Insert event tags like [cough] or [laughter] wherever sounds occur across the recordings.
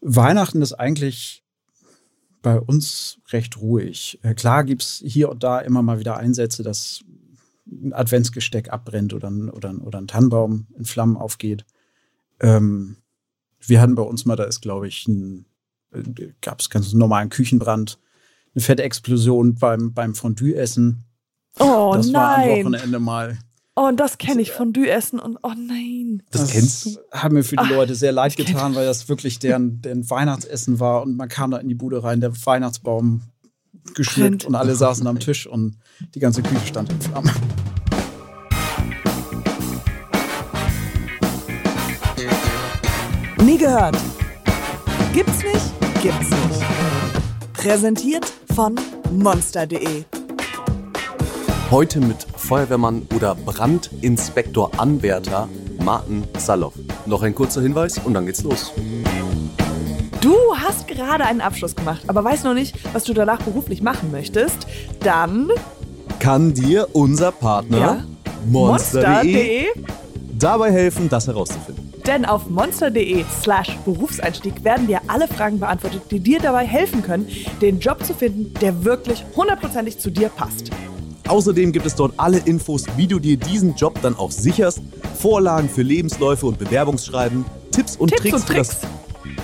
Weihnachten ist eigentlich bei uns recht ruhig. Äh, klar gibt es hier und da immer mal wieder Einsätze, dass ein Adventsgesteck abbrennt oder ein, oder, oder ein Tannenbaum in Flammen aufgeht. Ähm, wir hatten bei uns mal, da ist, glaube ich, ein, äh, gab es ganz normalen Küchenbrand, eine fette Explosion beim, beim Fondue-Essen. Oh das nein. war am Wochenende mal. Oh, und das kenne ich, Fondue-Essen und oh nein. Das, das, kennst du? Hat mir für die Ach, Leute sehr leid [laughs] getan, weil das wirklich deren, deren Weihnachtsessen war und man kam da in die Bude rein, der Weihnachtsbaum geschmückt und alle saßen am Tisch und die ganze Küche stand in Flammen. Nie gehört. Gibt's nicht? Gibt's nicht. Präsentiert von monster.de. Heute mit Feuerwehrmann oder Brandinspektor-Anwärter Martin Saloff. Noch ein kurzer Hinweis und dann geht's los. Du hast gerade einen Abschluss gemacht, aber weißt noch nicht, was du danach beruflich machen möchtest, dann kann dir unser Partner ja? Monster.de Monster dabei helfen, das herauszufinden. Denn auf monster.de slash Berufseinstieg werden dir alle Fragen beantwortet, die dir dabei helfen können, den Job zu finden, der wirklich hundertprozentig zu dir passt. Außerdem gibt es dort alle Infos, wie du dir diesen Job dann auch sicherst, Vorlagen für Lebensläufe und Bewerbungsschreiben, Tipps und Tipps Tricks, und Tricks.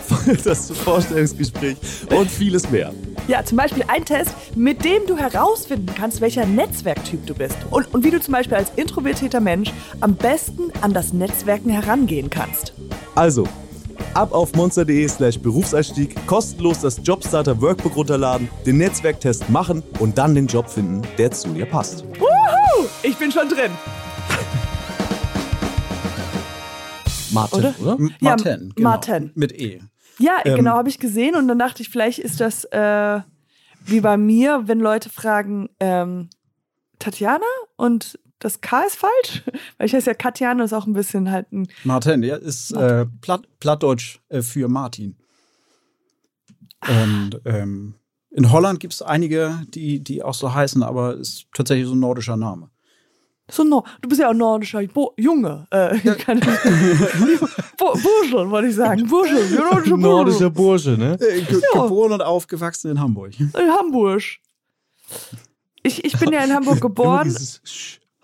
Für, das, [laughs] das Vorstellungsgespräch und vieles mehr. Ja, zum Beispiel ein Test, mit dem du herausfinden kannst, welcher Netzwerktyp du bist. Und, und wie du zum Beispiel als introvertierter Mensch am besten an das Netzwerken herangehen kannst. Also, ab auf monster.de slash Berufseinstieg, kostenlos das Jobstarter Workbook runterladen, den Netzwerktest machen und dann den Job finden, der zu dir passt. Wuhu! Ich bin schon drin. Martin, oder? oder? Ja, Martin, genau. Martin. Mit E. Ja, ähm, genau, habe ich gesehen und dann dachte ich, vielleicht ist das äh, wie bei mir, wenn Leute fragen, ähm, Tatjana und das K ist falsch, [laughs] weil ich heiße ja Katjana, ist auch ein bisschen halt ein. Martin, ja, ist äh, Platt, Plattdeutsch äh, für Martin. Und ähm, in Holland gibt es einige, die, die auch so heißen, aber ist tatsächlich so ein nordischer Name. So, no, du bist ja auch nordischer Bo Junge. Äh, [laughs] ja. [laughs] Bursche, wollte ich sagen. Bursche, nordischer, nordischer Bursche, ne? Äh, ge ja. Geboren und aufgewachsen in Hamburg. In Hamburg. Ich, ich bin ja in Hamburg geboren.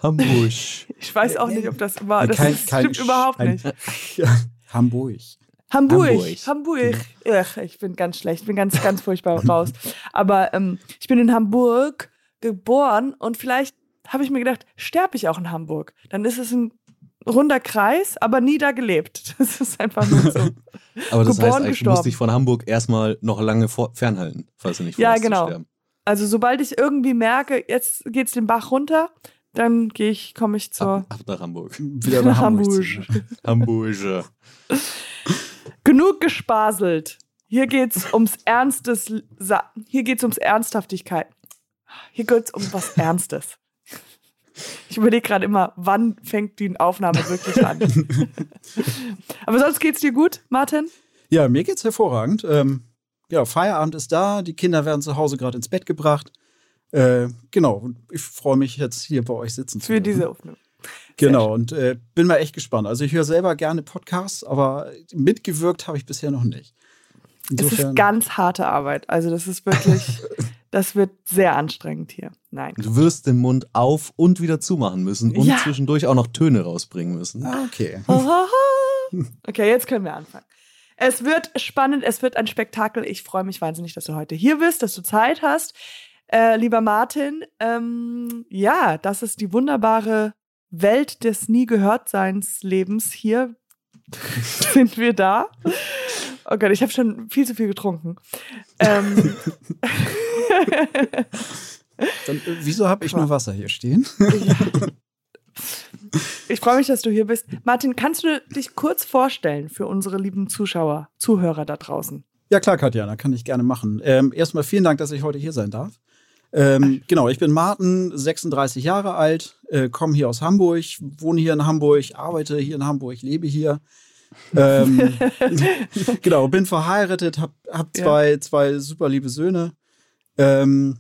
Hamburg. [laughs] Ich weiß auch nicht, ob das war. Das kein, kein stimmt überhaupt nicht. Hamburg. Hamburg. Hamburg. Hamburg. Ach, ich bin ganz schlecht. Ich bin ganz, ganz [laughs] furchtbar raus. Aber ähm, ich bin in Hamburg geboren und vielleicht habe ich mir gedacht, sterbe ich auch in Hamburg. Dann ist es ein runder Kreis, aber nie da gelebt. [laughs] Das ist einfach nur so. aber das Geboren, heißt, du musst dich von Hamburg erstmal noch lange fernhalten, falls du nicht Ja, genau. Also sobald ich irgendwie merke, jetzt geht es den Bach runter, dann gehe ich, komme ich zur. Ab, ab, nach Hamburg. Wieder nach Hamburg. Hamburg. [laughs] Genug gespaselt. Hier geht's ums Ernstes. Hier geht's ums Ernsthaftigkeit. Hier geht's um was Ernstes. Ich überlege gerade immer, wann fängt die Aufnahme wirklich an. [laughs] Aber sonst geht's dir gut, Martin? Ja, mir geht's hervorragend. Ähm, ja, Feierabend ist da, die Kinder werden zu Hause gerade ins Bett gebracht. Äh, genau, ich freue mich jetzt hier bei euch sitzen zu Für diese Aufnahme. Genau, und äh, bin mal echt gespannt. Also ich höre selber gerne Podcasts, aber mitgewirkt habe ich bisher noch nicht. Insofern es ist ganz harte Arbeit. Also das ist wirklich, [laughs] das wird sehr anstrengend hier. Nein. Du wirst den Mund auf und wieder zumachen müssen und ja. zwischendurch auch noch Töne rausbringen müssen. Ah, okay. [laughs] okay, jetzt können wir anfangen. Es wird spannend, es wird ein Spektakel. Ich freue mich wahnsinnig, dass du heute hier bist, dass du Zeit hast. Äh, lieber Martin, ähm, ja, das ist die wunderbare Welt des nie gehört Seins Lebens. Hier [laughs] sind wir da. Oh Gott, ich habe schon viel zu viel getrunken. Ähm. [laughs] Dann, äh, wieso habe ich nur Wasser hier stehen? Ja. [laughs] Ich freue mich, dass du hier bist. Martin, kannst du dich kurz vorstellen für unsere lieben Zuschauer, Zuhörer da draußen? Ja, klar, Katjana, kann ich gerne machen. Ähm, erstmal vielen Dank, dass ich heute hier sein darf. Ähm, genau, ich bin Martin, 36 Jahre alt, äh, komme hier aus Hamburg, wohne hier in Hamburg, arbeite hier in Hamburg, lebe hier. ähm, [laughs] genau, bin verheiratet, habe hab zwei, ja. zwei super liebe Söhne. Ähm,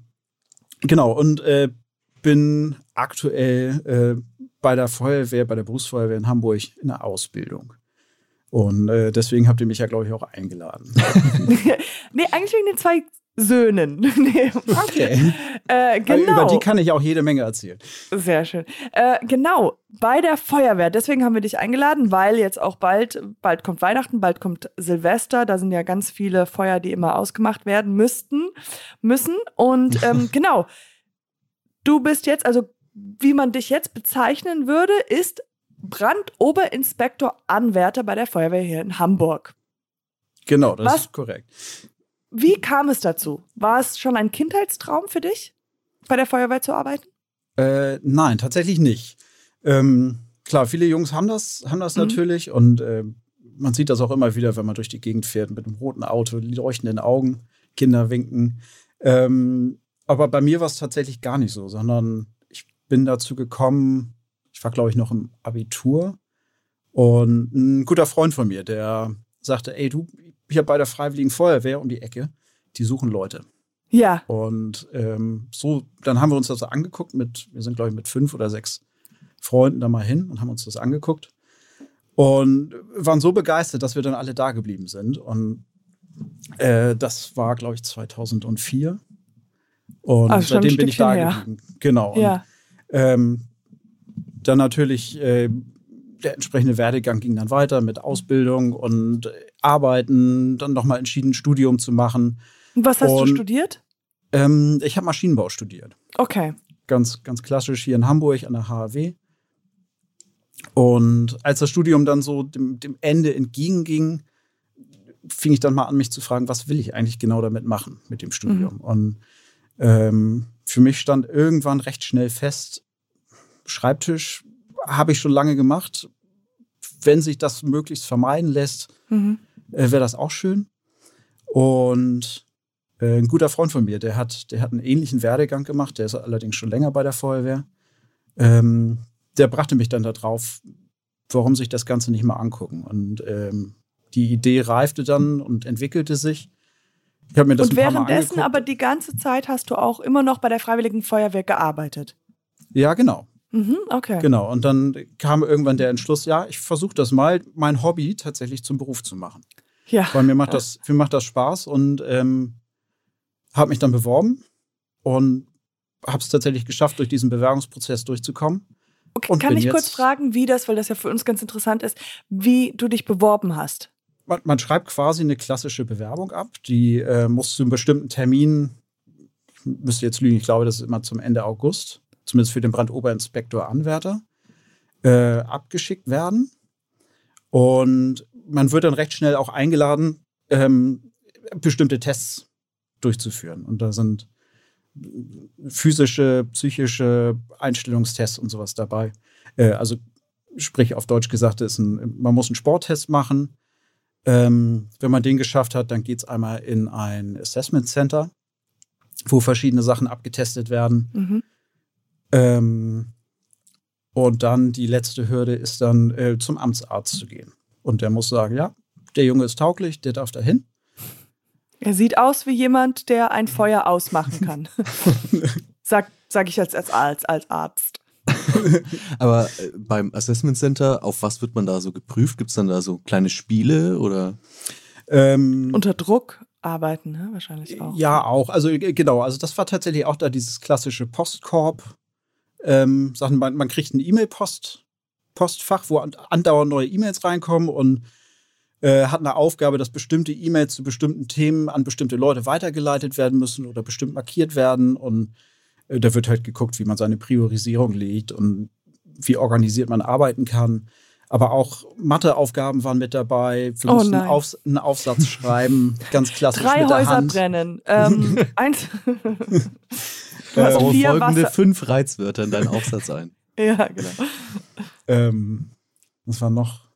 genau, und äh, bin aktuell äh, bei der Feuerwehr, bei der Berufsfeuerwehr in Hamburg in der Ausbildung. Und äh, deswegen habt ihr mich ja, glaube ich, auch eingeladen. [laughs] nee, eigentlich wegen den zwei Söhnen. [laughs] nee. Okay. Äh, genau. Über die kann ich auch jede Menge erzählen. Sehr schön. Äh, genau, bei der Feuerwehr. Deswegen haben wir dich eingeladen, weil jetzt auch bald, bald kommt Weihnachten, bald kommt Silvester. Da sind ja ganz viele Feuer, die immer ausgemacht werden müssten, müssen. Und ähm, [laughs] genau, du bist jetzt, also wie man dich jetzt bezeichnen würde, ist Brandoberinspektor Anwärter bei der Feuerwehr hier in Hamburg. Genau, das Was? ist korrekt. Wie kam es dazu? War es schon ein Kindheitstraum für dich, bei der Feuerwehr zu arbeiten? Äh, nein, tatsächlich nicht. Ähm, klar, viele Jungs haben das, haben das Mhm. natürlich und äh, man sieht das auch immer wieder, wenn man durch die Gegend fährt mit einem roten Auto, leuchtenden Augen, Kinder winken. Ähm, aber bei mir war es tatsächlich gar nicht so, sondern ich bin dazu gekommen, ich war, glaube ich, noch im Abitur und ein guter Freund von mir, der sagte, ey, du, hier bei der Freiwilligen Feuerwehr um die Ecke, die suchen Leute. Ja. Und ähm, so, dann haben wir uns das angeguckt mit, wir sind, glaube ich, mit fünf oder sechs Freunden da mal hin und haben uns das angeguckt. Und waren so begeistert, dass wir dann alle da geblieben sind. Und äh, das war, glaube ich, 2004. Und ein seitdem bin ich da her. geblieben. Genau. Und, Ja. ähm, dann natürlich äh, der entsprechende Werdegang ging dann weiter mit Ausbildung und Arbeiten, dann nochmal entschieden, ein Studium zu machen. Was hast du Und- studiert? Ähm, ich habe Maschinenbau studiert. Okay. Ganz, ganz klassisch hier in Hamburg an der HAW. Und als das Studium dann so dem, dem Ende entgegenging, fing ich dann mal an, mich zu fragen, was will ich eigentlich genau damit machen mit dem Studium? Und ähm, für mich stand irgendwann recht schnell fest, Schreibtisch habe ich schon lange gemacht. Wenn sich das möglichst vermeiden lässt, Mhm. äh, wäre das auch schön. Und äh, ein guter Freund von mir, der hat, der hat einen ähnlichen Werdegang gemacht, der ist allerdings schon länger bei der Feuerwehr. Ähm, der brachte mich dann darauf, warum sich das Ganze nicht mal angucken. Und ähm, die Idee reifte dann und entwickelte sich. Ich habe mir das Und währenddessen aber die ganze Zeit hast du auch immer noch bei der Freiwilligen Feuerwehr gearbeitet. Ja, genau. Mhm, okay. Genau. Und dann kam irgendwann der Entschluss, ja, ich versuche das mal, mein Hobby tatsächlich zum Beruf zu machen. Ja. Weil mir macht das, mir macht das Spaß und ähm, habe mich dann beworben und habe es tatsächlich geschafft, durch diesen Bewerbungsprozess durchzukommen. Okay, und kann ich kurz fragen, wie das, weil das ja für uns ganz interessant ist, wie du dich beworben hast? Man, man schreibt quasi eine klassische Bewerbung ab, die äh, muss zu einem bestimmten Termin, ich müsste jetzt lügen, ich glaube, das ist immer zum Ende August, zumindest für den Brandoberinspektor Anwärter, äh, abgeschickt werden. Und man wird dann recht schnell auch eingeladen, ähm, bestimmte Tests durchzuführen. Und da sind physische, psychische Einstellungstests und sowas dabei. Äh, also sprich auf Deutsch gesagt, ist ein, man muss einen Sporttest machen. Ähm, wenn man den geschafft hat, dann geht es einmal in ein Assessment Center, wo verschiedene Sachen abgetestet werden. Mhm. Ähm, und dann die letzte Hürde ist dann äh, zum Amtsarzt zu gehen. Und der muss sagen, ja, der Junge ist tauglich, der darf dahin. Er sieht aus wie jemand, der ein Feuer ausmachen kann. [laughs] sag, sag ich jetzt als, als, als Arzt. Aber äh, beim Assessment Center, auf was wird man da so geprüft? Gibt es dann da so kleine Spiele oder? Ähm, Unter Druck arbeiten, ne? wahrscheinlich auch. Ja, auch. Also äh, genau, also das war tatsächlich auch da dieses klassische Postkorb. Ähm, Sachen, man, man kriegt ein E-Mail-Post, Postfach, wo an- andauernd neue E-Mails reinkommen und äh, hat eine Aufgabe, dass bestimmte E-Mails zu bestimmten Themen an bestimmte Leute weitergeleitet werden müssen oder bestimmt markiert werden. Und äh, da wird halt geguckt, wie man seine Priorisierung legt und wie organisiert man arbeiten kann. Aber auch Matheaufgaben waren mit dabei. Wir Oh mussten nein. Aufs einen Aufsatz [laughs] schreiben, ganz klassisch Drei mit der Häuser Hand. brennen. Ähm, [laughs] eins. [laughs] du hast Baue vier folgende Wasser. fünf Reizwörter in deinen Aufsatz ein. [laughs] Ja, genau. Ähm, was war noch?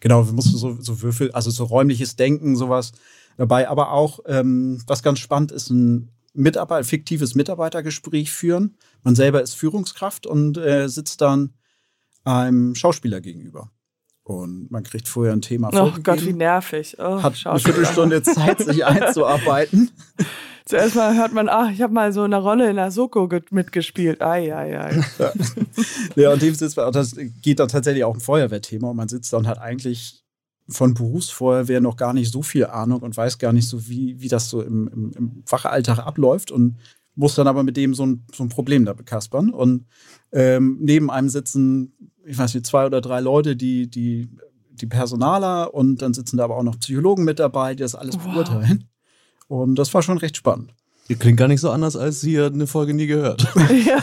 Genau, wir mussten so, so Würfel, also so räumliches Denken, sowas dabei. Aber auch, ähm, was ganz spannend ist, ein Mitarbeiter, fiktives Mitarbeitergespräch führen. Man selber ist Führungskraft und äh, sitzt dann einem Schauspieler gegenüber. Und man kriegt vorher ein Thema Oh Gott, wie nervig. Oh, hat eine. Viertelstunde Zeit, sich [laughs] einzuarbeiten. Zuerst mal hört man, ach, ich habe mal so eine Rolle in der Soko ge- mitgespielt. Ei, ei, ei. Ja, und dem sitzt man, und das geht dann tatsächlich auch ein Feuerwehrthema und man sitzt dann halt eigentlich von Berufsfeuerwehr noch gar nicht so viel Ahnung und weiß gar nicht so, wie, wie das so im, im, im Wachalltag abläuft und muss dann aber mit dem so ein, so ein Problem da bekaspern. Und ähm, neben einem sitzen, ich weiß nicht, zwei oder drei Leute, die, die, die Personaler und dann sitzen da aber auch noch Psychologen mit dabei, die das alles wow. beurteilen. Und das war schon recht spannend. Ihr klingt gar nicht so anders, als hier eine Folge nie gehört. [laughs] Ja.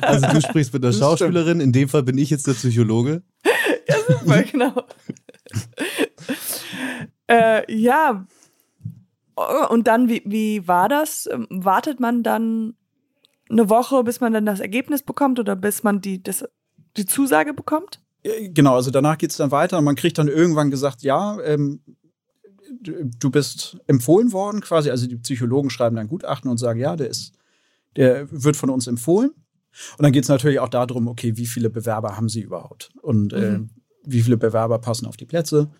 also du sprichst mit der Schauspielerin, in dem Fall bin ich jetzt der Psychologe. Ja, super, [laughs] genau. äh, ja, und dann, wie, wie war das? Wartet man dann eine Woche, bis man dann das Ergebnis bekommt oder bis man die, das, die Zusage bekommt? Genau, also danach geht es dann weiter und man kriegt dann irgendwann gesagt, ja, ähm, du bist empfohlen worden quasi. Also die Psychologen schreiben dann Gutachten und sagen, ja, der ist, der wird von uns empfohlen. Und dann geht es natürlich auch darum, okay, wie viele Bewerber haben sie überhaupt? Und äh, mhm. äh, wie viele Bewerber passen auf die Plätze?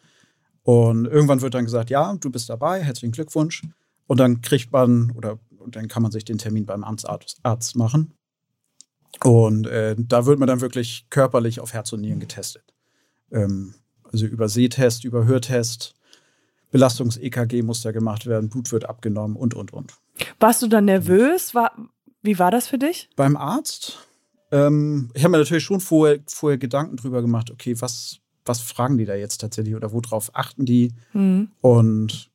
Und irgendwann wird dann gesagt, ja, du bist dabei, herzlichen Glückwunsch. Und dann kriegt man oder dann kann man sich den Termin beim Amtsarzt machen. Und äh, da wird man dann wirklich körperlich auf Herz und Nieren getestet. Ähm, also über Sehtest, über Hörtest, Belastungs-EKG muss da gemacht werden, Blut wird abgenommen und, und, und. Warst du dann nervös? War, wie war das für dich? Beim Arzt? Ähm, ich habe mir natürlich schon vorher, vorher Gedanken drüber gemacht, okay, was, was fragen die da jetzt tatsächlich oder worauf achten die? Mhm. Und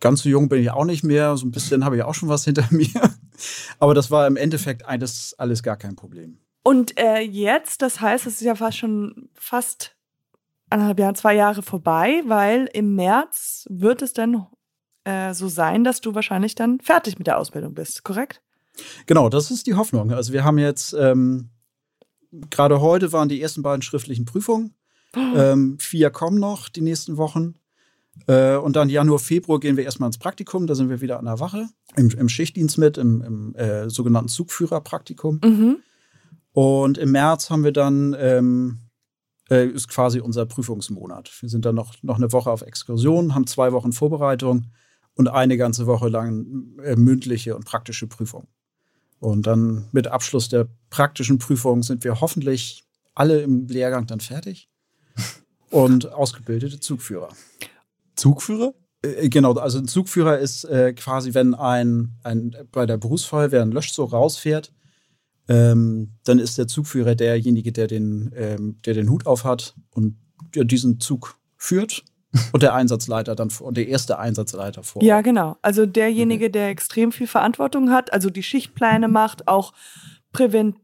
ganz so jung bin ich auch nicht mehr. So ein bisschen habe ich auch schon was hinter [laughs] mir. Aber das war im Endeffekt alles, alles gar kein Problem. Und äh, jetzt, das heißt, es ist ja fast schon fast anderthalb Jahre, zwei Jahre vorbei, weil im März wird es dann äh, so sein, dass du wahrscheinlich dann fertig mit der Ausbildung bist, korrekt? Genau, das ist die Hoffnung. Also wir haben jetzt ähm, gerade heute waren die ersten beiden schriftlichen Prüfungen. Ähm, vier kommen noch die nächsten Wochen. Äh, und dann Januar, Februar gehen wir erstmal ins Praktikum. Da sind wir wieder an der Wache, im, im Schichtdienst mit, im, im äh, sogenannten Zugführerpraktikum. Mhm. Und im März haben wir dann, ähm, äh, ist quasi unser Prüfungsmonat. Wir sind dann noch, noch eine Woche auf Exkursion, haben zwei Wochen Vorbereitung und eine ganze Woche lang äh, mündliche und praktische Prüfung. Und dann mit Abschluss der praktischen Prüfung sind wir hoffentlich alle im Lehrgang dann fertig [laughs] und ausgebildete Zugführer. Zugführer? Äh, genau, also ein Zugführer ist äh, quasi, wenn ein, ein bei der Berufsfeuerwehr ein Löschzug rausfährt, ähm, dann ist der Zugführer derjenige, der den, ähm, der den Hut auf hat und ja, diesen Zug führt [laughs] und der Einsatzleiter dann und der erste Einsatzleiter vor. Ja, genau. Also derjenige, der extrem viel Verantwortung hat, also die Schichtpläne macht, auch prävent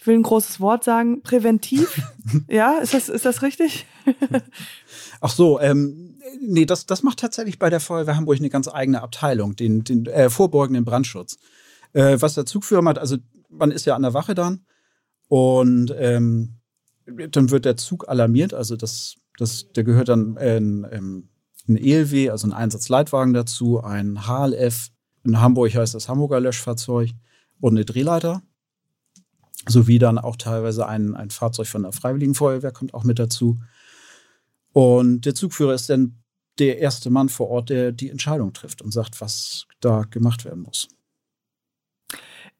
ich will ein großes Wort sagen, präventiv. [laughs] ja, ist das, ist das richtig? [laughs] Ach so, ähm, nee, das, das macht tatsächlich bei der Feuerwehr Hamburg eine ganz eigene Abteilung, den, den äh, vorbeugenden Brandschutz. Äh, was der Zugführer macht, also man ist ja an der Wache dann und ähm, dann wird der Zug alarmiert, also das, das, der gehört dann ein, ein ELW, also ein Einsatzleitwagen dazu, ein HLF, in Hamburg heißt das Hamburger Löschfahrzeug und eine Drehleiter sowie dann auch teilweise ein, ein Fahrzeug von der Freiwilligen Feuerwehr kommt auch mit dazu. Und der Zugführer ist dann der erste Mann vor Ort, der die Entscheidung trifft und sagt, was da gemacht werden muss.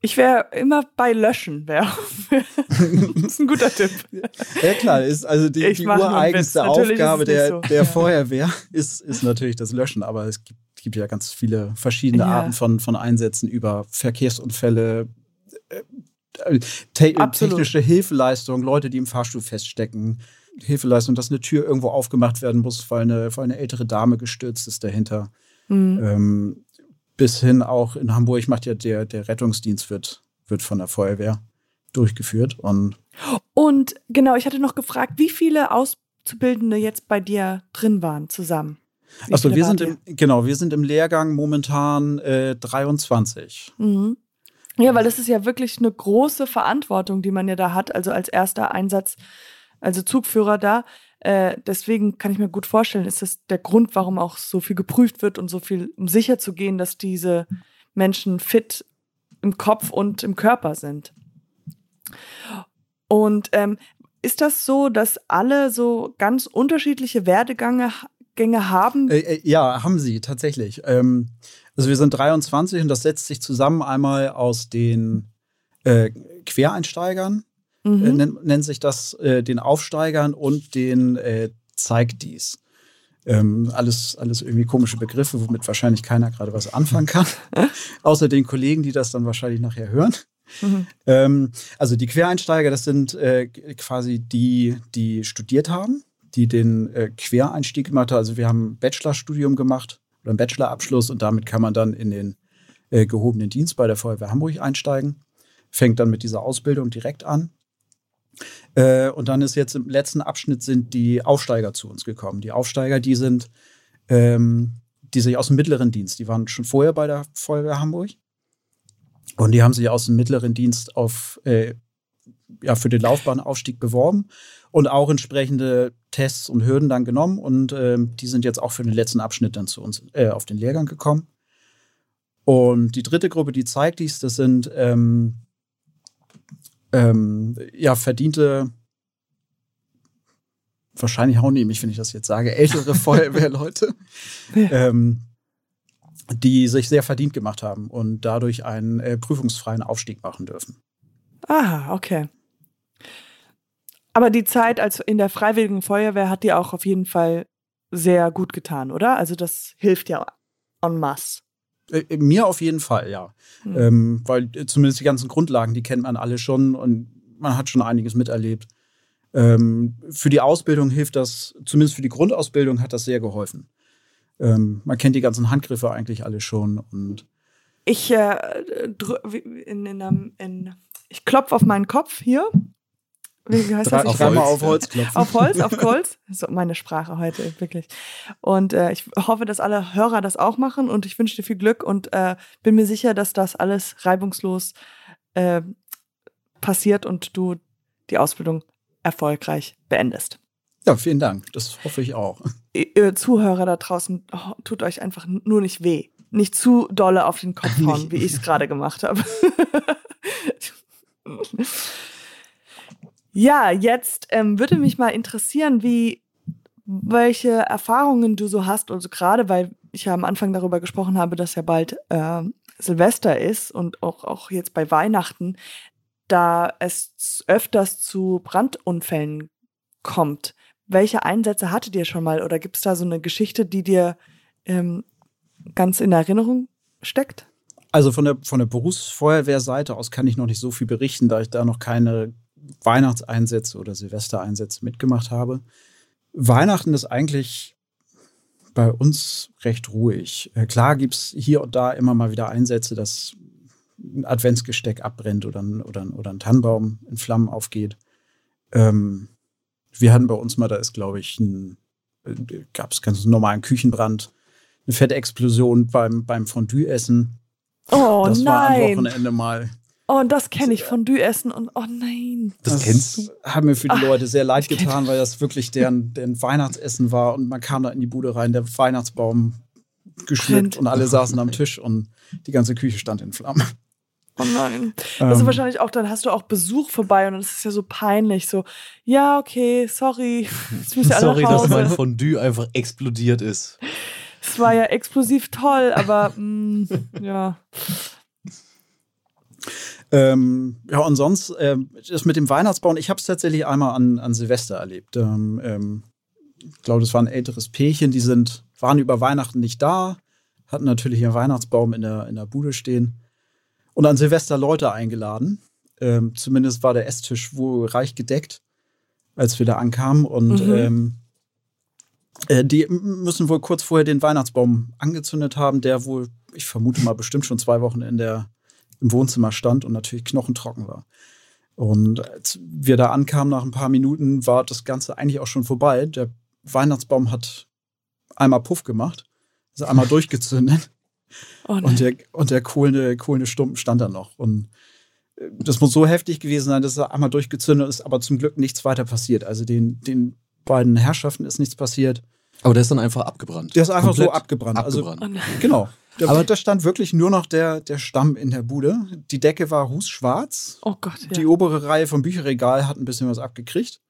Ich wäre immer bei Löschen, wäre. das [laughs] ist ein guter Tipp. Ja, klar, ist also die, die ureigenste Aufgabe der, so. der Feuerwehr ist, ist natürlich das Löschen, aber es gibt, gibt ja ganz viele verschiedene ja. Arten von, von Einsätzen über Verkehrsunfälle, äh, Te Absolut. technische Hilfeleistung, Leute, die im Fahrstuhl feststecken, Hilfeleistung, dass eine Tür irgendwo aufgemacht werden muss, weil eine, weil eine ältere Dame gestürzt ist dahinter. Mhm. Ähm, bis hin auch in Hamburg macht ja der, der Rettungsdienst wird, wird von der Feuerwehr durchgeführt. Und, und genau, ich hatte noch gefragt, wie viele Auszubildende jetzt bei dir drin waren zusammen? Achso, wir sind im, genau, wir sind im Lehrgang momentan äh, 23. Mhm. Ja, weil das ist ja wirklich eine große Verantwortung, die man ja da hat, also als erster Einsatz, also Zugführer da. Äh, deswegen kann ich mir gut vorstellen, ist das der Grund, warum auch so viel geprüft wird und so viel, um sicher zu gehen, dass diese Menschen fit im Kopf und im Körper sind. Und ähm, ist das so, dass alle so ganz unterschiedliche Werdegänge Gänge haben? Äh, äh, ja, haben sie tatsächlich. Ähm, also wir sind 23 und das setzt sich zusammen einmal aus den äh, Quereinsteigern, mhm. äh, nennt, nennt, sich das, äh, den Aufsteigern und den äh, Zeig dies. Ähm, alles, alles irgendwie komische Begriffe, womit wahrscheinlich keiner gerade was anfangen kann. [laughs] Außer den Kollegen, die das dann wahrscheinlich nachher hören. Mhm. Ähm, also die Quereinsteiger, das sind äh, quasi die, die studiert haben, die den äh, Quereinstieg gemacht haben. Also wir haben ein Bachelorstudium gemacht oder einen Bachelorabschluss und damit kann man dann in den äh, gehobenen Dienst bei der Feuerwehr Hamburg einsteigen. Fängt dann mit dieser Ausbildung direkt an. Äh, und dann ist jetzt im letzten Abschnitt sind die Aufsteiger zu uns gekommen. Die Aufsteiger, die sind, ähm, die sich aus dem mittleren Dienst, die waren schon vorher bei der Feuerwehr Hamburg. Und die haben sich aus dem mittleren Dienst auf, äh, ja, für den Laufbahnaufstieg beworben und auch entsprechende Tests und Hürden dann genommen. Und äh, die sind jetzt auch für den letzten Abschnitt dann zu uns äh, auf den Lehrgang gekommen. Und die dritte Gruppe, die zeigt dies, das sind ähm, ähm, ja, verdiente, wahrscheinlich die mich, wenn ich das jetzt sage, ältere [laughs] Feuerwehrleute, ähm, die sich sehr verdient gemacht haben und dadurch einen äh, prüfungsfreien Aufstieg machen dürfen. Ah, okay. Aber die Zeit als in der Freiwilligen Feuerwehr hat dir auch auf jeden Fall sehr gut getan, oder? Also das hilft ja en masse. Äh, mir auf jeden Fall, ja. Mhm. Ähm, weil äh, zumindest die ganzen Grundlagen, die kennt man alle schon und man hat schon einiges miterlebt. Ähm, für die Ausbildung hilft das, zumindest für die Grundausbildung hat das sehr geholfen. Ähm, man kennt die ganzen Handgriffe eigentlich alle schon und ich äh, in, in, in, in ich klopfe auf meinen Kopf hier wie, heißt das? Ich dreimal auf Holz klopfen. Auf Holz, auf [laughs] Holz. So meine Sprache heute, wirklich. Und äh, ich hoffe, dass alle Hörer das auch machen und ich wünsche dir viel Glück und äh, bin mir sicher, dass das alles reibungslos äh, passiert und du die Ausbildung erfolgreich beendest. Ja, vielen Dank. Das hoffe ich auch. Ihr Zuhörer da draußen, oh, tut euch einfach nur nicht weh. Nicht zu dolle auf den Kopf [laughs] hauen, wie ich es gerade gemacht habe. [laughs] Ja, jetzt ähm, würde mich mal interessieren, wie welche Erfahrungen du so hast, also gerade weil ich ja am Anfang darüber gesprochen habe, dass ja bald äh, Silvester ist und auch, auch jetzt bei Weihnachten, da es öfters zu Brandunfällen kommt. Welche Einsätze hattet ihr schon mal oder gibt es da so eine Geschichte, die dir ähm, ganz in Erinnerung steckt? Also von der, von der Berufsfeuerwehrseite aus kann ich noch nicht so viel berichten, da ich da noch keine Weihnachtseinsätze oder Silvestereinsätze mitgemacht habe. Weihnachten ist eigentlich bei uns recht ruhig. Äh, klar gibt es hier und da immer mal wieder Einsätze, dass ein Adventsgesteck abbrennt oder ein, oder ein, oder ein Tannenbaum in Flammen aufgeht. Ähm, wir hatten bei uns mal, da ist, glaube ich, ein, äh, gab es ganz normalen Küchenbrand, eine fette Explosion beim, beim Fondue-Essen. Oh das nein. war am Wochenende mal. Oh, und das kenne ich, Fondue essen und oh nein. Das, das kennst du? Hat mir für die Ach, Leute sehr leid getan, weil das wirklich deren, deren Weihnachtsessen war und man kam da in die Bude rein, der Weihnachtsbaum geschmückt und alle saßen am Tisch und die ganze Küche stand in Flammen. Oh nein. Das ist ähm. wahrscheinlich auch, dann hast du auch Besuch vorbei und das ist ja so peinlich. So, ja, okay, sorry. [laughs] sorry, dass mein Fondue einfach explodiert ist. Es war ja explosiv toll, aber mh, mm, ja. [laughs] Ähm, ja, und sonst, äh, das mit dem Weihnachtsbauen, ich habe es tatsächlich einmal an, an Silvester erlebt. Ähm, ähm, ich glaube, das war ein älteres Pärchen, die sind, waren über Weihnachten nicht da, hatten natürlich ihren Weihnachtsbaum in der, in der Bude stehen und an Silvester Leute eingeladen. Ähm, zumindest war der Esstisch wohl reich gedeckt, als wir da ankamen. Und mhm. ähm, äh, die müssen wohl kurz vorher den Weihnachtsbaum angezündet haben, der wohl, ich vermute mal, bestimmt schon zwei Wochen in der im Wohnzimmer stand und natürlich knochentrocken war. Und als wir da ankamen, nach ein paar Minuten, war das Ganze eigentlich auch schon vorbei. Der Weihnachtsbaum hat einmal Puff gemacht, ist einmal [laughs] durchgezündet. Oh und der, und der kohlende, kohlende Stumpen stand da noch. Und äh, das muss so heftig gewesen sein, dass er einmal durchgezündet ist, aber zum Glück nichts weiter passiert. Also den, den beiden Herrschaften ist nichts passiert. Aber der ist dann einfach abgebrannt. Der ist einfach Komplett so abgebrannt. Abgebrannt. Also, genau. Da, Aber da stand wirklich nur noch der, der Stamm in der Bude. Die Decke war rußschwarz. Oh Gott. Ja. Die obere Reihe vom Bücherregal hat ein bisschen was abgekriegt.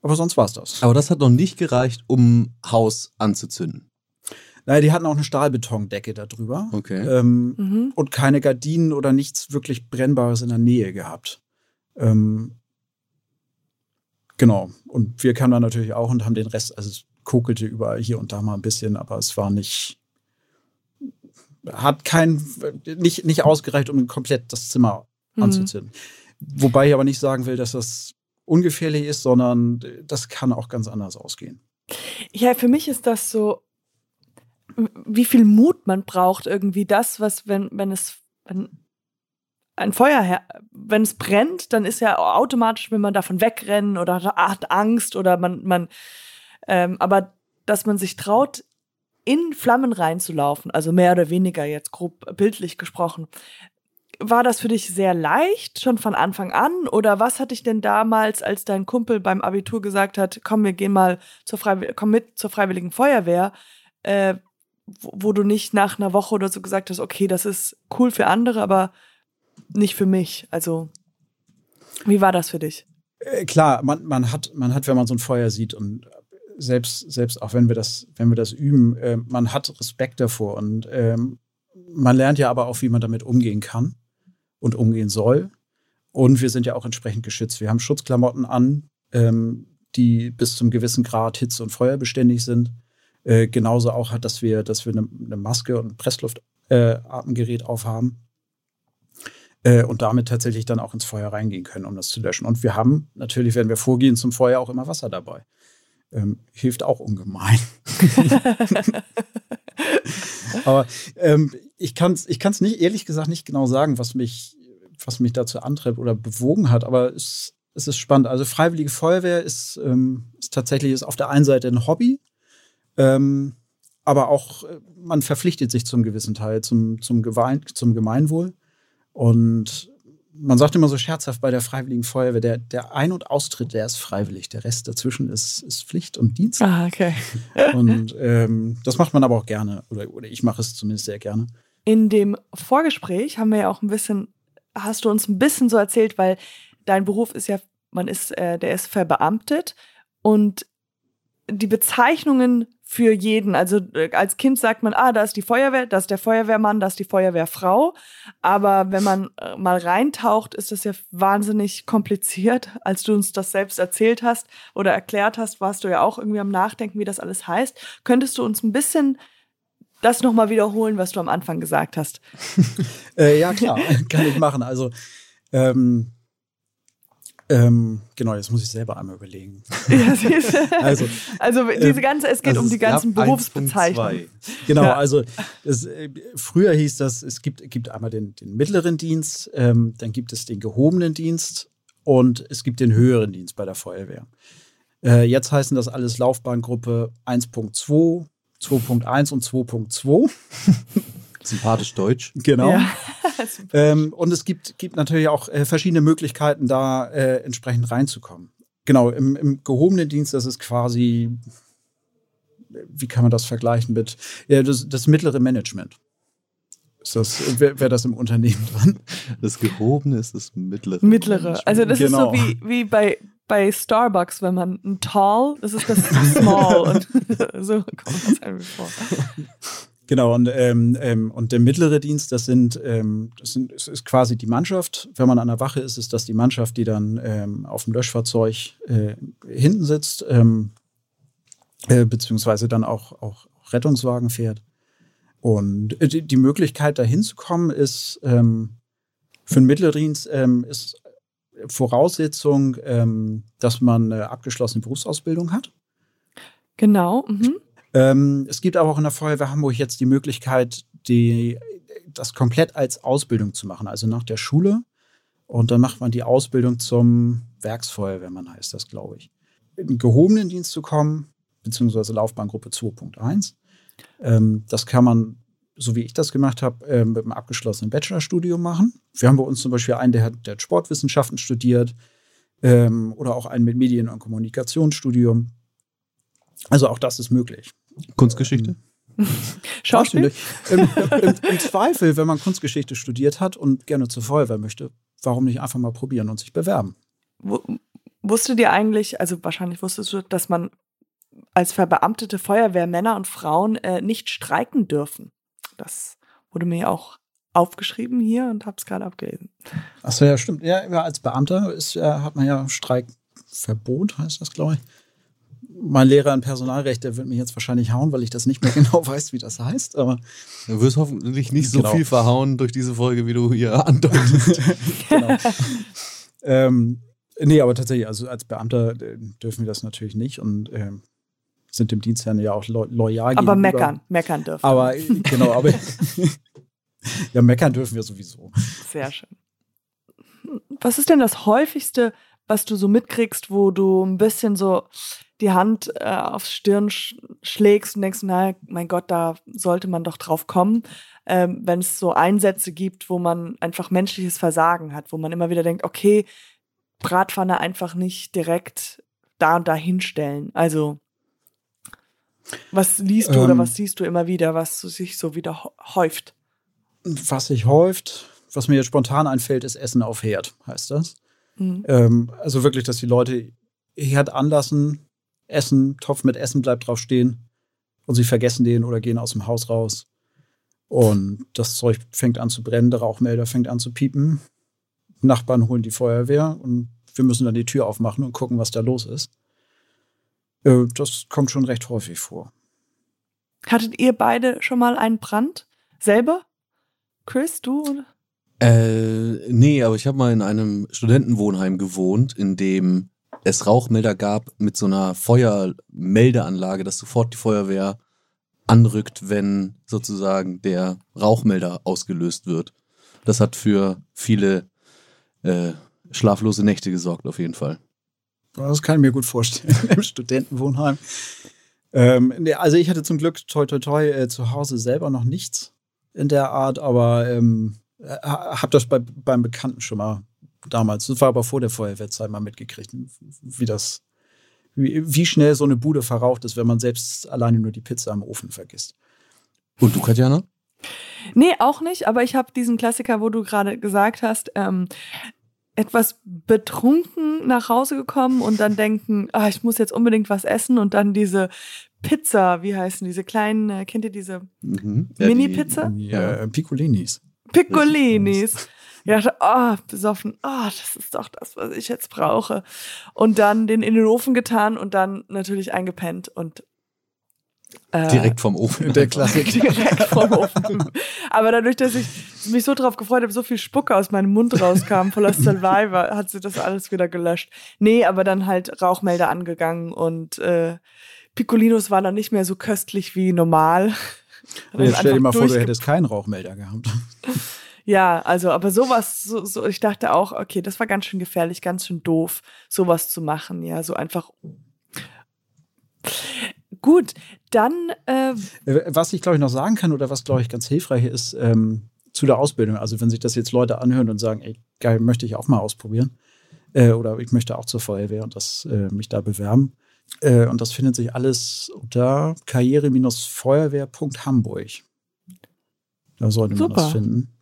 Aber sonst war es das. Aber das hat noch nicht gereicht, um Haus anzuzünden. Naja, die hatten auch eine Stahlbetondecke darüber. Okay. Ähm, mhm. Und keine Gardinen oder nichts wirklich Brennbares in der Nähe gehabt. Ähm, genau. Und wir kamen dann natürlich auch und haben den Rest, also kokelte überall hier und da mal ein bisschen, aber es war nicht, hat kein, nicht, nicht ausgereicht, um komplett das Zimmer mhm. anzuzünden. Wobei ich aber nicht sagen will, dass das ungefährlich ist, sondern das kann auch ganz anders ausgehen. Ja, für mich ist das so, wie viel Mut man braucht, irgendwie das, was, wenn, wenn es, wenn ein Feuer, wenn es brennt, dann ist ja automatisch, wenn man davon wegrennen oder hat Angst oder man, man, ähm, aber dass man sich traut, in Flammen reinzulaufen, also mehr oder weniger jetzt grob bildlich gesprochen, war das für dich sehr leicht, schon von Anfang an? Oder was hat dich denn damals, als dein Kumpel beim Abitur gesagt hat, komm, wir gehen mal zur komm mit zur Freiwilligen Feuerwehr, äh, wo, wo, du nicht nach einer Woche oder so gesagt hast, okay, das ist cool für andere, aber nicht für mich. Also, wie war das für dich? Äh, klar, man, man, hat, man hat, wenn man so ein Feuer sieht und selbst, selbst auch wenn wir das, wenn wir das üben, äh, man hat Respekt davor und ähm, man lernt ja aber auch, wie man damit umgehen kann und umgehen soll. Und wir sind ja auch entsprechend geschützt. Wir haben Schutzklamotten an, ähm, die bis zum gewissen Grad hitze- und feuerbeständig sind. Äh, genauso auch dass wir, dass wir eine, eine Maske und ein Pressluftatmgerät äh, aufhaben äh, und damit tatsächlich dann auch ins Feuer reingehen können, um das zu löschen. Und wir haben natürlich, wenn wir vorgehen zum Feuer, auch immer Wasser dabei. Ähm, hilft auch ungemein. [laughs] Aber ähm, ich kann es ich kann's nicht, ehrlich gesagt, nicht genau sagen, was mich, was mich dazu antreibt oder bewogen hat. Aber es, es ist spannend. Also Freiwillige Feuerwehr ist, ähm, ist tatsächlich ist auf der einen Seite ein Hobby, ähm, aber auch äh, man verpflichtet sich zum gewissen Teil zum, zum, Gewein, zum Gemeinwohl. Und man sagt immer so scherzhaft bei der Freiwilligen Feuerwehr, der, der Ein- und Austritt, der ist freiwillig. Der Rest dazwischen ist, ist Pflicht und Dienst. Ah, okay. [laughs] und ähm, das macht man aber auch gerne. Oder, oder ich mache es zumindest sehr gerne. In dem Vorgespräch haben wir ja auch ein bisschen, hast du uns ein bisschen so erzählt, weil dein Beruf ist ja, man ist, äh, der ist verbeamtet und die Bezeichnungen für jeden. Also äh, als Kind sagt man, ah, da ist die Feuerwehr, da ist der Feuerwehrmann, da ist die Feuerwehrfrau. Aber wenn man äh, mal reintaucht, ist das ja wahnsinnig kompliziert. Als du uns das selbst erzählt hast oder erklärt hast, warst du ja auch irgendwie am Nachdenken, wie das alles heißt. Könntest du uns ein bisschen das nochmal wiederholen, was du am Anfang gesagt hast? [laughs] äh, ja, klar, [laughs] kann ich machen. Also ähm, ähm, genau, jetzt muss ich selber einmal überlegen. [laughs] Ja, also, also diese ganze, es geht also um die ganzen Berufsbezeichnungen. Genau, ja. also es, äh, früher hieß das, es gibt, gibt einmal den, den mittleren Dienst, ähm, dann gibt es den gehobenen Dienst und es gibt den höheren Dienst bei der Feuerwehr. Äh, jetzt heißen das alles Laufbahngruppe 1.2, 2.1 und 2.2. [laughs] Sympathisch deutsch. Genau. Ja. [laughs] ähm, und es gibt, gibt natürlich auch äh, verschiedene Möglichkeiten, da äh, entsprechend reinzukommen. Genau, im, im gehobenen Dienst, das ist quasi, wie kann man das vergleichen mit, ja, das, das mittlere Management. Ist das, wäre wär das im Unternehmen dran? Das gehobene ist das mittlere. Mittlere. Also das genau. ist so wie, wie bei, bei Starbucks, wenn man ein Tall, das ist das [laughs] Small. und [laughs] so kommt das einfach vor. Genau, und, ähm, ähm, und der mittlere Dienst, das sind, ähm, das sind, das ist quasi die Mannschaft. Wenn man an der Wache ist, ist das die Mannschaft, die dann ähm, auf dem Löschfahrzeug äh, hinten sitzt, ähm, äh, beziehungsweise dann auch, auch Rettungswagen fährt. Und äh, die, die Möglichkeit, da hinzukommen, ist ähm, für einen Mitteldienst ähm, ist Voraussetzung, ähm, dass man eine abgeschlossene Berufsausbildung hat. Genau. Mhm. Ähm, es gibt aber auch in der Feuerwehr Hamburg jetzt die Möglichkeit, die, das komplett als Ausbildung zu machen, also nach der Schule. Und dann macht man die Ausbildung zum Werksfeuerwehrmann, heißt das, glaube ich. In den gehobenen Dienst zu kommen, beziehungsweise Laufbahngruppe 2.1. Ähm, das kann man, so wie ich das gemacht habe, äh, mit einem abgeschlossenen Bachelorstudium machen. Wir haben bei uns zum Beispiel einen, der hat, der hat Sportwissenschaften studiert ähm, oder auch einen mit Medien- und Kommunikationsstudium. Also auch das ist möglich. Kunstgeschichte? [laughs] Schauspiel? Im, im, Im, Zweifel, wenn man Kunstgeschichte studiert hat und gerne zur Feuerwehr möchte, warum nicht einfach mal probieren und sich bewerben? Wusstet ihr eigentlich, also wahrscheinlich wusstest du, dass man als verbeamtete Feuerwehr Männer und Frauen äh, nicht streiken dürfen? Das wurde mir auch aufgeschrieben hier und habe es gerade abgelesen. Achso, ja, stimmt. Ja, als Beamter ist, äh, hat man ja Streikverbot, heißt das, glaube ich mein Lehrer in Personalrecht, der wird mich jetzt wahrscheinlich hauen, weil ich das nicht mehr [laughs] genau weiß, wie das heißt. Aber du wirst hoffentlich nicht so Genau. viel verhauen durch diese Folge, wie du hier [laughs] andeutest. genau. ähm, nee, aber tatsächlich, also als Beamter äh, dürfen wir das natürlich nicht und ähm, sind dem Dienstherrn ja auch lo loyal Aber gegenüber. meckern, meckern dürfen. Aber äh, genau, aber [laughs] ja, meckern dürfen wir sowieso. Sehr schön. Was ist denn das häufigste, was du so mitkriegst, wo du ein bisschen so die Hand äh, aufs Stirn sch schlägst und denkst, na, mein Gott, da sollte man doch drauf kommen, ähm, wenn es so Einsätze gibt, wo man einfach menschliches Versagen hat, wo man immer wieder denkt, okay, Bratpfanne einfach nicht direkt da und da hinstellen. Also, was liest du oder Ähm. was siehst du immer wieder, was sich so wieder hä- häuft? Was sich häuft, was mir jetzt spontan einfällt, ist Essen auf Herd, heißt das. Mhm. Ähm, also wirklich, dass die Leute Herd anlassen, essen, Topf mit Essen bleibt drauf stehen und sie vergessen den oder gehen aus dem Haus raus. Und das Zeug fängt an zu brennen, der Rauchmelder fängt an zu piepen. Nachbarn holen die Feuerwehr und wir müssen dann die Tür aufmachen und gucken, was da los ist. Äh, das kommt schon recht häufig vor. Hattet ihr beide schon mal einen Brand? Selber? Chris, du? oder? Äh, nee, aber ich habe mal in einem Studentenwohnheim gewohnt, in dem es Rauchmelder gab mit so einer Feuermeldeanlage, dass sofort die Feuerwehr anrückt, wenn sozusagen der Rauchmelder ausgelöst wird. Das hat für viele äh, schlaflose Nächte gesorgt, auf jeden Fall. Das kann ich mir gut vorstellen [laughs] im Studentenwohnheim. Ähm, also ich hatte zum Glück toi toi toi äh, zu Hause selber noch nichts in der Art, aber ähm, habe das bei, beim Bekannten schon mal damals, das war aber vor der Feuerwehrzeit mal mitgekriegt, wie das, wie, wie schnell so eine Bude verraucht ist, wenn man selbst alleine nur die Pizza im Ofen vergisst. Und du, Katjana? Nee, auch nicht, aber ich habe diesen Klassiker, wo du gerade gesagt hast, ähm, etwas betrunken nach Hause gekommen und dann denken, ah, ich muss jetzt unbedingt was essen und dann diese Pizza, wie heißen diese kleinen, äh, kennt ihr diese Mhm. Mini-Pizza? Ja, äh, Piccolinis. Piccolinis? Ja, dachte, ah, besoffen, ah, das ist doch das, was ich jetzt brauche. Und dann den in den Ofen getan und dann natürlich eingepennt und äh, Direkt vom Ofen. Der einfach. Klassiker. [laughs] direkt vom Ofen. Aber dadurch, dass ich mich so drauf gefreut habe, so viel Spucke aus meinem Mund rauskam, voller Saliva, hat sie das alles wieder gelöscht. Nee, aber dann halt Rauchmelder angegangen und äh, Piccolinos waren dann nicht mehr so köstlich wie normal. Und jetzt stell dir mal vor, du hättest keinen Rauchmelder gehabt. [laughs] Ja, also, aber sowas, so, so, ich dachte auch, okay, das war ganz schön gefährlich, ganz schön doof, sowas zu machen, ja, so einfach. Gut, dann, äh, Äh, Was ich, glaube ich, noch sagen kann oder was, glaube ich, ganz hilfreich ist ähm, zu der Ausbildung. Also wenn sich das jetzt Leute anhören und sagen, ey, geil, möchte ich auch mal ausprobieren. Äh, oder ich möchte auch zur Feuerwehr und das, äh, mich da bewerben. Äh, und das findet sich alles unter karriere-feuerwehr.hamburg. Da sollte man Super. das finden.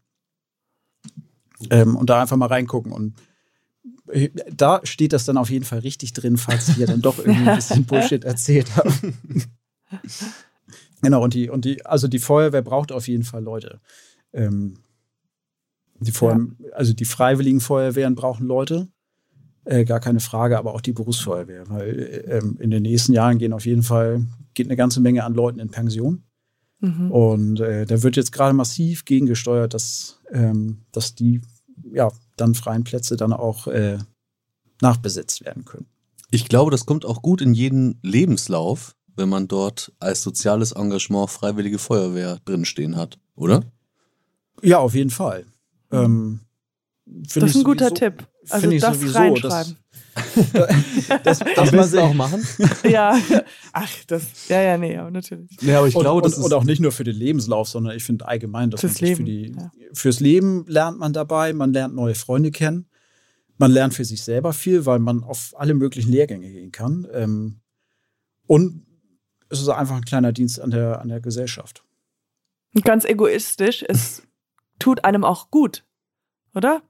Ähm, und da einfach mal reingucken. Und äh, da steht das dann auf jeden Fall richtig drin, falls ich ja dann doch irgendwie ein bisschen [laughs] Bullshit erzählt habe. [laughs] Genau, und die, und die, also die Feuerwehr braucht auf jeden Fall Leute. Ähm, die Feuer, Also die freiwilligen Feuerwehren brauchen Leute, äh, gar keine Frage, aber auch die Berufsfeuerwehr, weil äh, ähm, in den nächsten Jahren gehen auf jeden Fall, geht eine ganze Menge an Leuten in Pension. mhm. Und äh, da wird jetzt gerade massiv gegengesteuert, dass, ähm, dass die ja, dann freien Plätze dann auch äh, nachbesetzt werden können. Ich glaube, das kommt auch gut in jeden Lebenslauf, wenn man dort als soziales Engagement Freiwillige Feuerwehr drinstehen hat, oder? Ja, auf jeden Fall. Ähm, das ist ein guter sowieso- Tipp. Also das sowieso, reinschreiben. [laughs] Das, dass man sich, machen. [laughs] ja, ach, das, ja, ja, nee, aber natürlich. Ja, aber ich und, glaube, und, das ist und auch nicht nur für den Lebenslauf, sondern ich finde allgemein, dass Fürs man sich für Leben, die, ja. fürs Leben lernt man dabei, man lernt neue Freunde kennen, man lernt für sich selber viel, weil man auf alle möglichen Lehrgänge gehen kann. Ähm, und es ist einfach ein kleiner Dienst an der, an der Gesellschaft. Und ganz egoistisch, es tut einem auch gut, oder?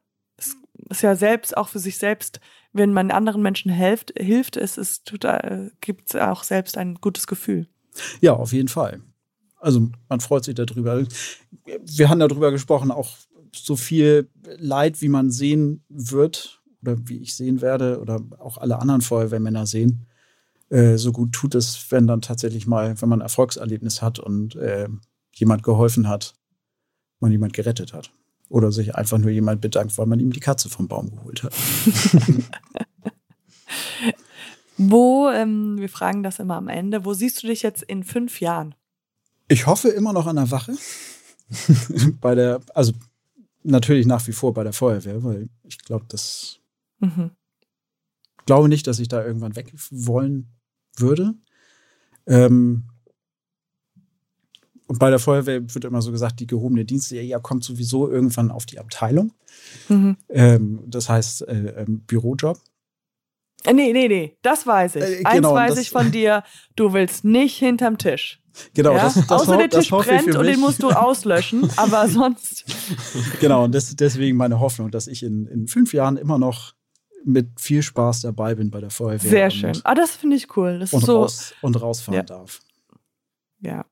Ist ja selbst, auch für sich selbst, wenn man anderen Menschen hilft, hilft es, es tut, äh, gibt auch selbst ein gutes Gefühl. Ja, auf jeden Fall. Also man freut sich darüber. Wir haben darüber gesprochen, auch so viel Leid, wie man sehen wird oder wie ich sehen werde oder auch alle anderen Feuerwehrmänner sehen. äh, so gut tut es, wenn dann tatsächlich mal, wenn man ein Erfolgserlebnis hat und äh, jemand geholfen hat, man jemand gerettet hat. Oder sich einfach nur jemand bedankt, weil man ihm die Katze vom Baum geholt hat. [laughs] wo, ähm, wir fragen das immer am Ende, wo siehst du dich jetzt in fünf Jahren? Ich hoffe immer noch an der Wache. [laughs] bei der, also natürlich nach wie vor bei der Feuerwehr, weil ich glaube, das mhm. glaube nicht, dass ich da irgendwann weg wollen würde. Ähm, und bei der Feuerwehr wird immer so gesagt, die gehobene Dienste ja, kommt sowieso irgendwann auf die Abteilung. Mhm. Ähm, das heißt äh, ähm, Bürojob. Äh, nee, nee, nee, das weiß ich. Äh, genau, Eins weiß ich von dir, du willst nicht hinterm Tisch. Genau, ja? das, das Außer der Tisch brennt und den musst du auslöschen, [laughs] aber sonst. Genau, und das, deswegen meine Hoffnung, dass ich in, in fünf Jahren immer noch mit viel Spaß dabei bin bei der Feuerwehr. Sehr schön. Ah, das finde ich cool. Das und, so raus, und rausfahren ja. darf. Ja.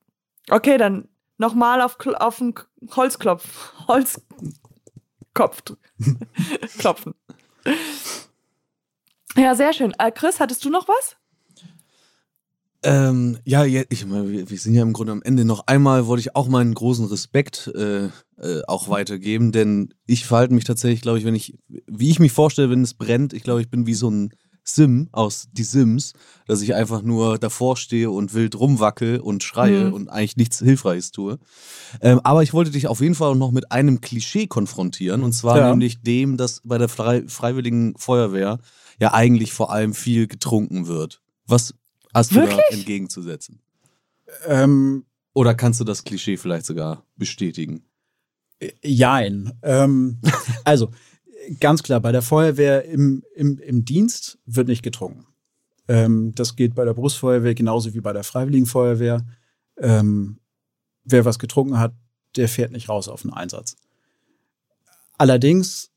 Okay, dann nochmal auf, auf den Holzklopf. [laughs] Holzkopf [laughs] klopfen. Ja, sehr schön. Äh, Chris, hattest du noch was? Ähm, ja, ich, wir, sind ja im Grunde am Ende. Noch einmal wollte ich auch meinen großen Respekt äh, äh, auch weitergeben, denn ich verhalte mich tatsächlich, glaube ich, wenn ich, wie ich mich vorstelle, wenn es brennt, ich glaube, ich bin wie so ein Sim aus Die Sims, dass ich einfach nur davor stehe und wild rumwackel und schreie mhm. und eigentlich nichts Hilfreiches tue. Ähm, aber ich wollte dich auf jeden Fall auch noch mit einem Klischee konfrontieren, und zwar ja. nämlich dem, dass bei der Frei Freiwilligen Feuerwehr ja eigentlich vor allem viel getrunken wird. Was hast du Wirklich? da entgegenzusetzen? Ähm, Oder kannst du das Klischee vielleicht sogar bestätigen? Äh, jein. Ähm, [laughs] also, ganz klar, bei der Feuerwehr im, im, im Dienst wird nicht getrunken. Ähm, das geht bei der Brustfeuerwehr genauso wie bei der Freiwilligen Feuerwehr. Ähm, wer was getrunken hat, der fährt nicht raus auf den Einsatz. Allerdings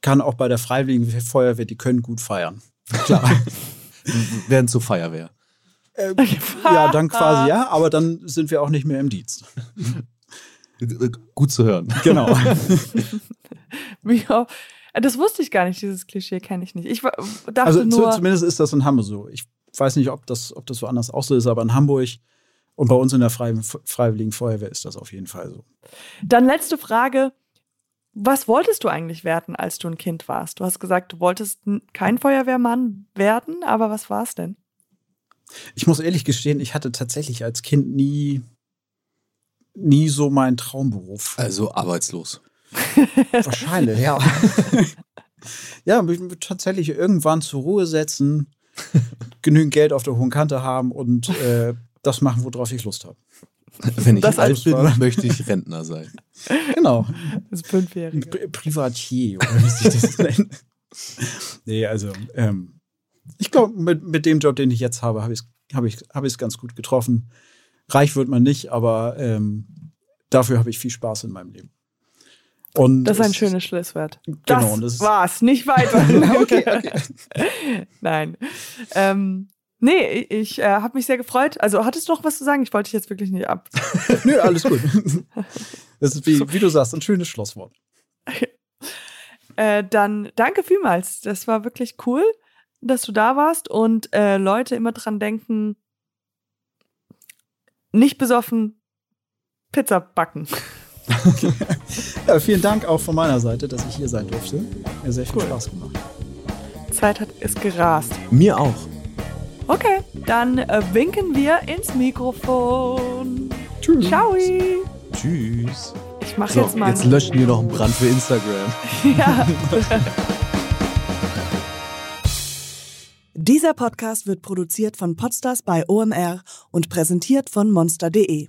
kann auch bei der Freiwilligen Feuerwehr, die können gut feiern. Klar. [laughs] Werden zur Feuerwehr. Äh, ja, dann quasi ja, aber dann sind wir auch nicht mehr im Dienst. [laughs] Gut zu hören. Genau. [laughs] ja, das wusste ich gar nicht, dieses Klischee kenne ich nicht. Ich dachte also nur, zumindest ist das in Hamburg so. Ich weiß nicht, ob das, ob das woanders auch so ist, aber in Hamburg und bei uns in der Freiwilligen Feuerwehr ist das auf jeden Fall so. Dann letzte Frage. Was wolltest du eigentlich werden, als du ein Kind warst? Du hast gesagt, du wolltest kein Feuerwehrmann werden, aber was war es denn? Ich muss ehrlich gestehen, ich hatte tatsächlich als Kind nie, nie so meinen Traumberuf. Also arbeitslos. [laughs] Wahrscheinlich, ja. [laughs] ja, mich tatsächlich irgendwann zur Ruhe setzen, genügend Geld auf der hohen Kante haben und äh, das machen, worauf ich Lust habe. Wenn ich das alt bin, möchte ich Rentner sein. Genau. Das ist fünfjährige. Pri Privatier, oder wie sich das [laughs] nennt. nee, also, ähm, ich glaube, mit, mit dem Job, den ich jetzt habe, habe ich es hab ich, hab ganz gut getroffen. Reich wird man nicht, aber ähm, dafür habe ich viel Spaß in meinem Leben. Und das ist ein schönes Schlusswort. Genau, das, das war's, nicht weiter. [laughs] [laughs] okay, okay. Nein. Ähm, nee, ich äh, habe mich sehr gefreut. Also hattest du noch was zu sagen? Ich wollte dich jetzt wirklich nicht ab. [laughs] Nö, alles gut. Das ist wie, wie du sagst, ein schönes Schlusswort. Äh, dann danke vielmals. Das war wirklich cool, dass du da warst und äh, Leute immer dran denken, nicht besoffen Pizza backen. ja, [laughs] vielen Dank auch von meiner Seite, dass ich hier sein durfte. Mir sehr viel cool. Spaß gemacht. Zeit hat es gerast. Mir auch. Okay, dann äh, winken wir ins Mikrofon. Tschüss. Ciao. Tschüss. Ich mach so, jetzt mal. Jetzt löschen wir noch einen Brand für Instagram. [laughs] ja. [laughs] Dieser Podcast wird produziert von Podstars bei OMR und präsentiert von monster.de.